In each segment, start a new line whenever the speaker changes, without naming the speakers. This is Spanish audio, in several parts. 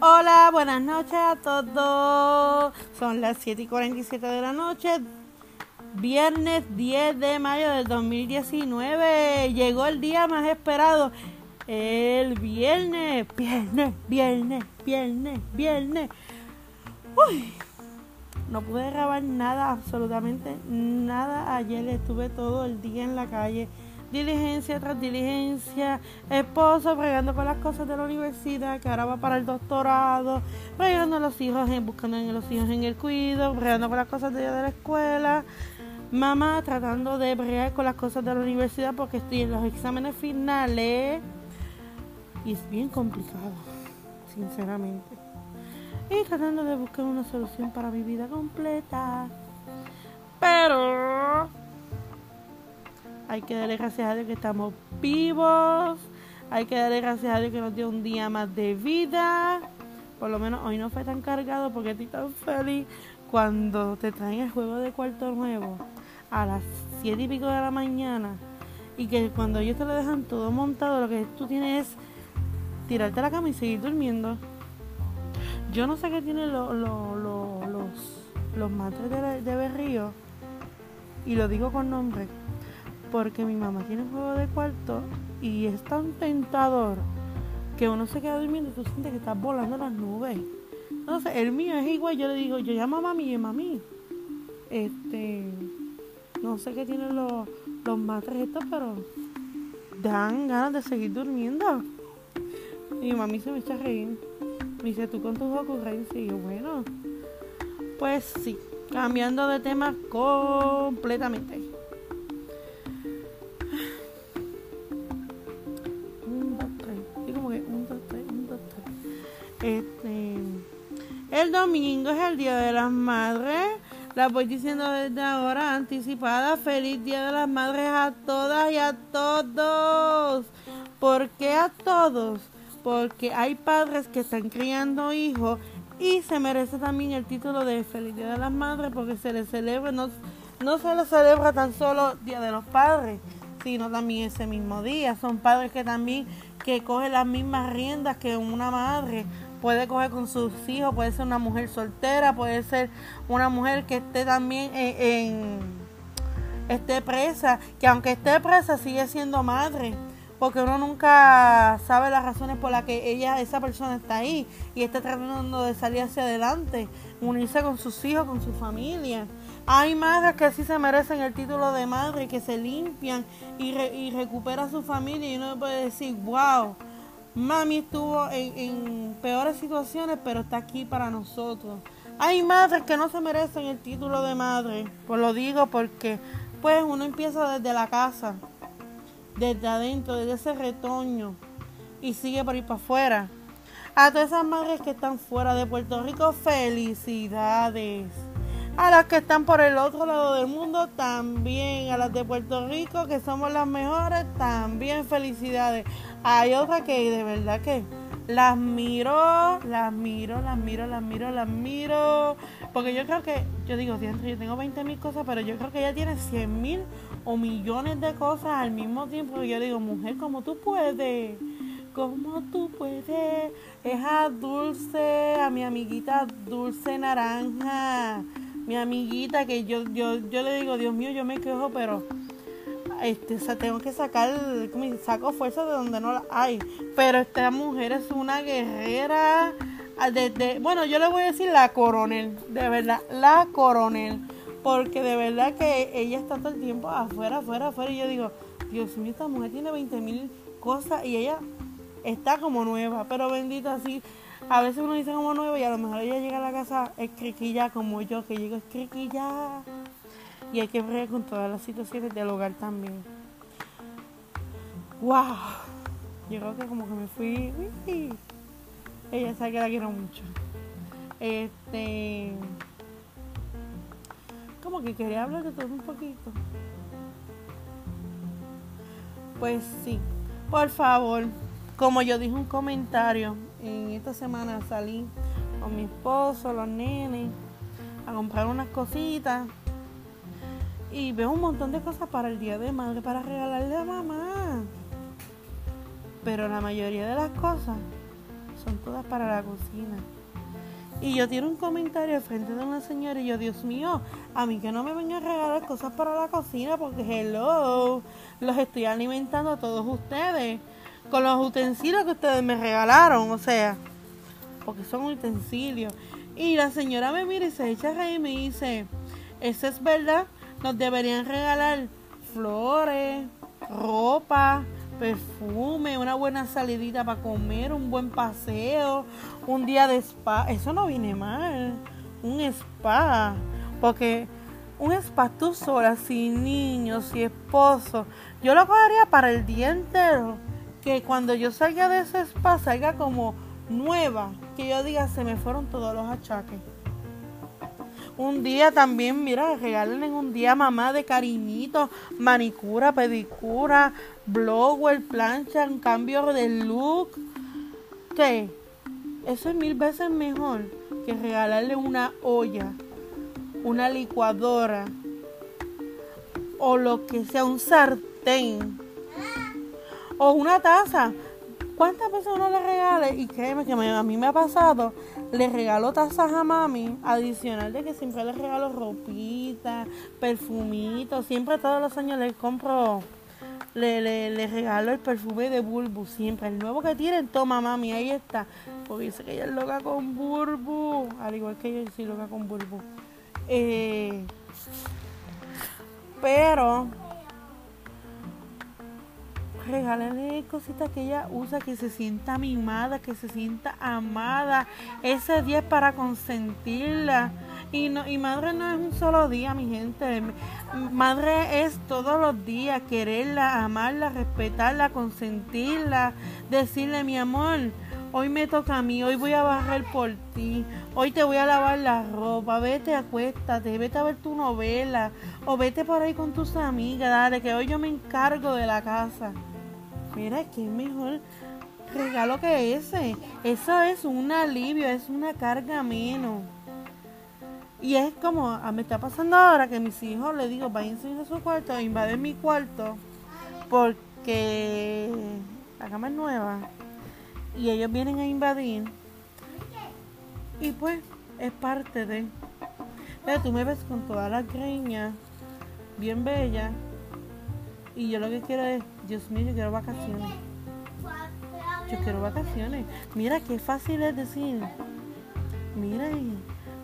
Hola, buenas noches a todos. Son las 7 y 47 de la noche. Viernes 10 de mayo del 2019. Llegó el día más esperado. El viernes, viernes, viernes, viernes, viernes. Uy, no pude grabar nada, absolutamente nada. Ayer estuve todo el día en la calle diligencia tras diligencia, esposo fregando con las cosas de la universidad, que ahora va para el doctorado, fregando a los hijos, buscando a los hijos en el cuido, fregando con las cosas de, la escuela, mamá tratando de bregar con las cosas de la universidad porque estoy en los exámenes finales y es bien complicado, sinceramente. Y tratando de buscar una solución para mi vida completa. Pero hay que darle gracias a Dios que estamos vivos. Hay que darle gracias a Dios que nos dio un día más de vida. Por lo menos hoy no fue tan cargado porque estoy tan feliz cuando te traen el juego de cuarto nuevo a las 7 y pico de la mañana y que cuando ellos te lo dejan todo montado, lo que tú tienes es tirarte la cama y seguir durmiendo. Yo no sé qué tienen los, los matres de, de Berrío y lo digo con nombre porque mi mamá tiene un juego de cuarto y es tan tentador que uno se queda durmiendo y tú sientes que estás volando las nubes. Entonces, el mío es igual, yo le digo, yo llamo a mami y mami. Este, no sé qué tienen los, los matres estos, pero dan ganas de seguir durmiendo. Y mi mami se me echa a reír. Me dice, tú con tus ocurrencias. Y yo, bueno, pues sí, cambiando de tema completamente. Este, el domingo es el Día de las Madres. La voy diciendo desde ahora, anticipada. Feliz Día de las Madres a todas y a todos. ¿Por qué a todos? Porque hay padres que están criando hijos y se merece también el título de Feliz Día de las Madres porque se les celebra, no, no se les celebra tan solo Día de los Padres, sino también ese mismo día. Son padres que también que cogen las mismas riendas que una madre puede coger con sus hijos, puede ser una mujer soltera, puede ser una mujer que esté también en, esté presa, que aunque esté presa sigue siendo madre, porque uno nunca sabe las razones por las que ella, esa persona está ahí y está tratando de salir hacia adelante, unirse con sus hijos, con su familia. Hay madres que sí se merecen el título de madre, que se limpian y, y recuperan su familia y uno puede decir, wow Mami estuvo en, peores situaciones, pero está aquí para nosotros. Hay madres que no se merecen el título de madre. Pues lo digo porque pues uno empieza desde la casa, desde adentro, desde ese retoño y sigue por ir para afuera. A todas esas madres que están fuera de Puerto Rico, felicidades. A las que están por el otro lado del mundo, también. A las de Puerto Rico, que somos las mejores, también felicidades. Hay otras que de verdad que las miro, las miro, las miro, las miro, las miro. Porque yo creo que, yo digo, yo tengo 20 mil cosas, pero yo creo que ella tiene 100 mil o millones de cosas al mismo tiempo. Y yo digo, mujer, ¿cómo tú puedes? ¿Cómo tú puedes? Es a Dulce, a mi amiguita Dulce Naranja. Mi amiguita que yo, yo, yo le digo, Dios mío, yo me quejo, pero este, o tengo que sacar, saco fuerza de donde no la hay. Pero esta mujer es una guerrera. Ah, bueno, yo le voy a decir la coronel, de verdad, la coronel. Porque de verdad que ella está todo el tiempo afuera, afuera, afuera. Y yo digo, Dios mío, esta mujer tiene 20 mil cosas y ella está como nueva. Pero bendita, así. A veces uno dice como nueva y a lo mejor ella llega a la casa escriquilla como yo, que llego escriquilla y hay que ver con todas las situaciones del hogar también. ¡Wow! Yo creo que como que me fui. Ella sabe que la quiero mucho. Este. Como que quería hablar de todo un poquito. Pues sí. Por favor, como yo dije un comentario, en esta semana salí con mi esposo, los nenes, a comprar unas cositas y veo un montón de cosas para el día de madre, para regalarle a mamá. pero la mayoría de las cosas son todas para la cocina. Y yo tiro un comentario al frente de una señora y yo, Dios mío, a mí que no me vengan a regalar cosas para la cocina porque hello, los estoy alimentando a todos ustedes con los utensilios que ustedes me regalaron, o sea, porque son utensilios. Y la señora me mira y se echa a reír y me dice, eso es verdad, nos deberían regalar flores, ropa, perfume, una buena salidita para comer, un buen paseo, un día de spa. Eso no viene mal. Un spa. Porque un spa tú sola, sin niños, sin esposo. Yo lo cogería para el día entero. Que cuando yo salga de ese spa salga como nueva. Que yo diga, se me fueron todos los achaques. Un día también, mira, regalen un día mamá de cariñito, manicura, pedicura, blower, plancha, un cambio de look. ¿Qué? Eso es mil veces mejor que regalarle una olla, una licuadora o lo que sea, un sartén o una taza. ¿Cuántas veces uno le regale? Y créeme que a mí me ha pasado le regalo tazas a mami, adicional de que siempre le regalo ropita, perfumito, siempre todos los años le compro, le, le, regalo el perfume de Bulbu, siempre, el nuevo que tienen, toma mami, ahí está, porque dice que ella es loca con Bulbu, al igual que yo soy loca con Bulbu. Eh, pero regálale cositas que ella usa, que se sienta mimada, que se sienta amada. Ese día es para consentirla. Y, no, y madre no es un solo día, mi gente. Madre es todos los días quererla, amarla, respetarla, consentirla, decirle mi amor. Hoy me toca a mí, hoy voy a barrer por ti, hoy te voy a lavar la ropa, vete, acuéstate, vete a ver tu novela, o vete por ahí con tus amigas, dale, que hoy yo me encargo de la casa. Mira, qué mejor regalo que ese. Eso es un alivio, es una carga menos. Y es como, ah, me está pasando ahora que mis hijos le digo, váyanse a su cuarto, invaden mi cuarto, porque la cama es nueva y ellos vienen a invadir. Y pues es parte de. Pero tú me ves con todas las greñas, bien bella, y yo lo que quiero es Dios mío, yo quiero vacaciones. Yo quiero vacaciones. Mira qué fácil es decir. Mira,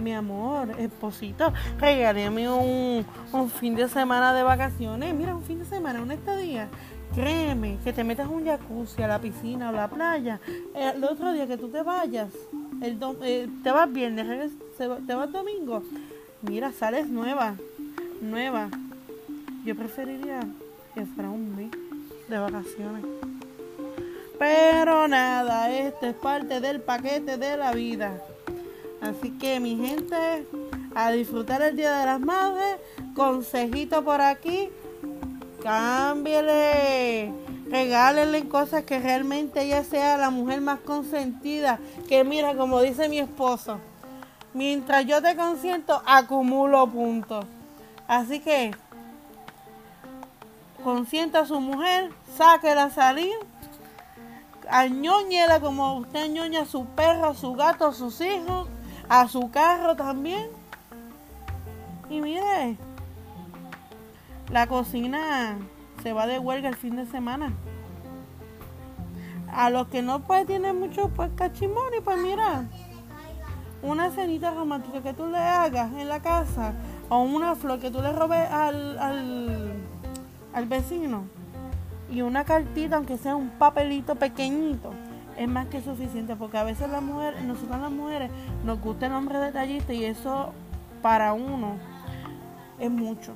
mi amor, esposito, regálame un, un fin de semana de vacaciones. Mira, un fin de semana, un estadía. Créeme, que te metas un jacuzzi a la piscina o la playa. El otro día que tú te vayas, el eh, te vas viernes, te vas domingo. Mira, sales nueva, nueva. Yo preferiría que fuera un mes de vacaciones. Pero nada, esto es parte del paquete de la vida. Así que mi gente, a disfrutar el Día de las Madres, consejito por aquí, cámbiale, regálenle cosas que realmente ella sea la mujer más consentida. Que mira, como dice mi esposo, mientras yo te consiento, acumulo puntos. Así que consienta a su mujer, sáquela a salir, añóñela como usted añoña a su perro, a su gato, a sus hijos, a su carro también. Y mire, la cocina se va de huelga el fin de semana. A los que no pues tienen mucho pues cachimón y pues mira, una cenita romántica que tú le hagas en la casa o una flor que tú le robes al, al al vecino y una cartita, aunque sea un papelito pequeñito, es más que suficiente porque a veces las mujeres, nosotros las mujeres nos gusta el nombre detallista y eso para uno es mucho.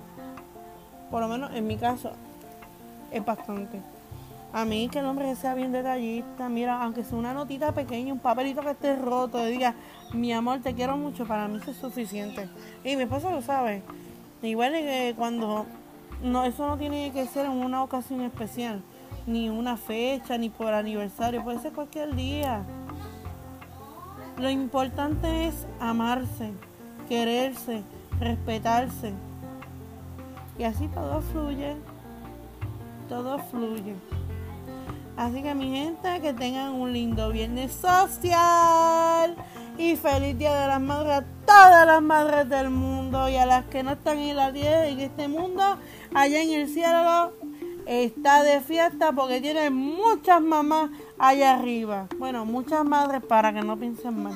Por lo menos en mi caso es bastante. A mí que el hombre sea bien detallista, mira, aunque sea una notita pequeña, un papelito que esté roto, diga, mi amor, te quiero mucho, para mí eso es suficiente. Y mi esposo lo sabe. Igual que cuando no, eso no tiene que ser en una ocasión especial, ni una fecha, ni por aniversario, puede ser cualquier día. Lo importante es amarse, quererse, respetarse. Y así todo fluye, todo fluye. Así que mi gente, que tengan un lindo viernes social y feliz Día de las Madres todas las madres del mundo y a las que no están en la tierra en este mundo, allá en el cielo está de fiesta porque tiene muchas mamás allá arriba. Bueno, muchas madres para que no piensen mal.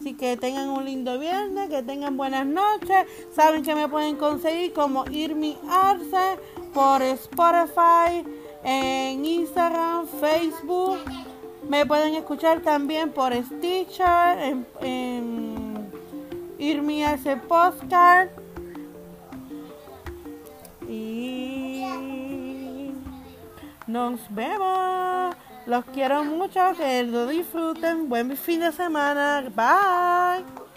Así que tengan un lindo viernes, que tengan buenas noches. Saben que me pueden conseguir como Irmi Arce por Spotify en Instagram, Facebook. Me pueden escuchar también por Stitcher, Irmi ese Postcard. Y nos vemos. Los quiero mucho, que lo disfruten. Buen fin de semana. Bye.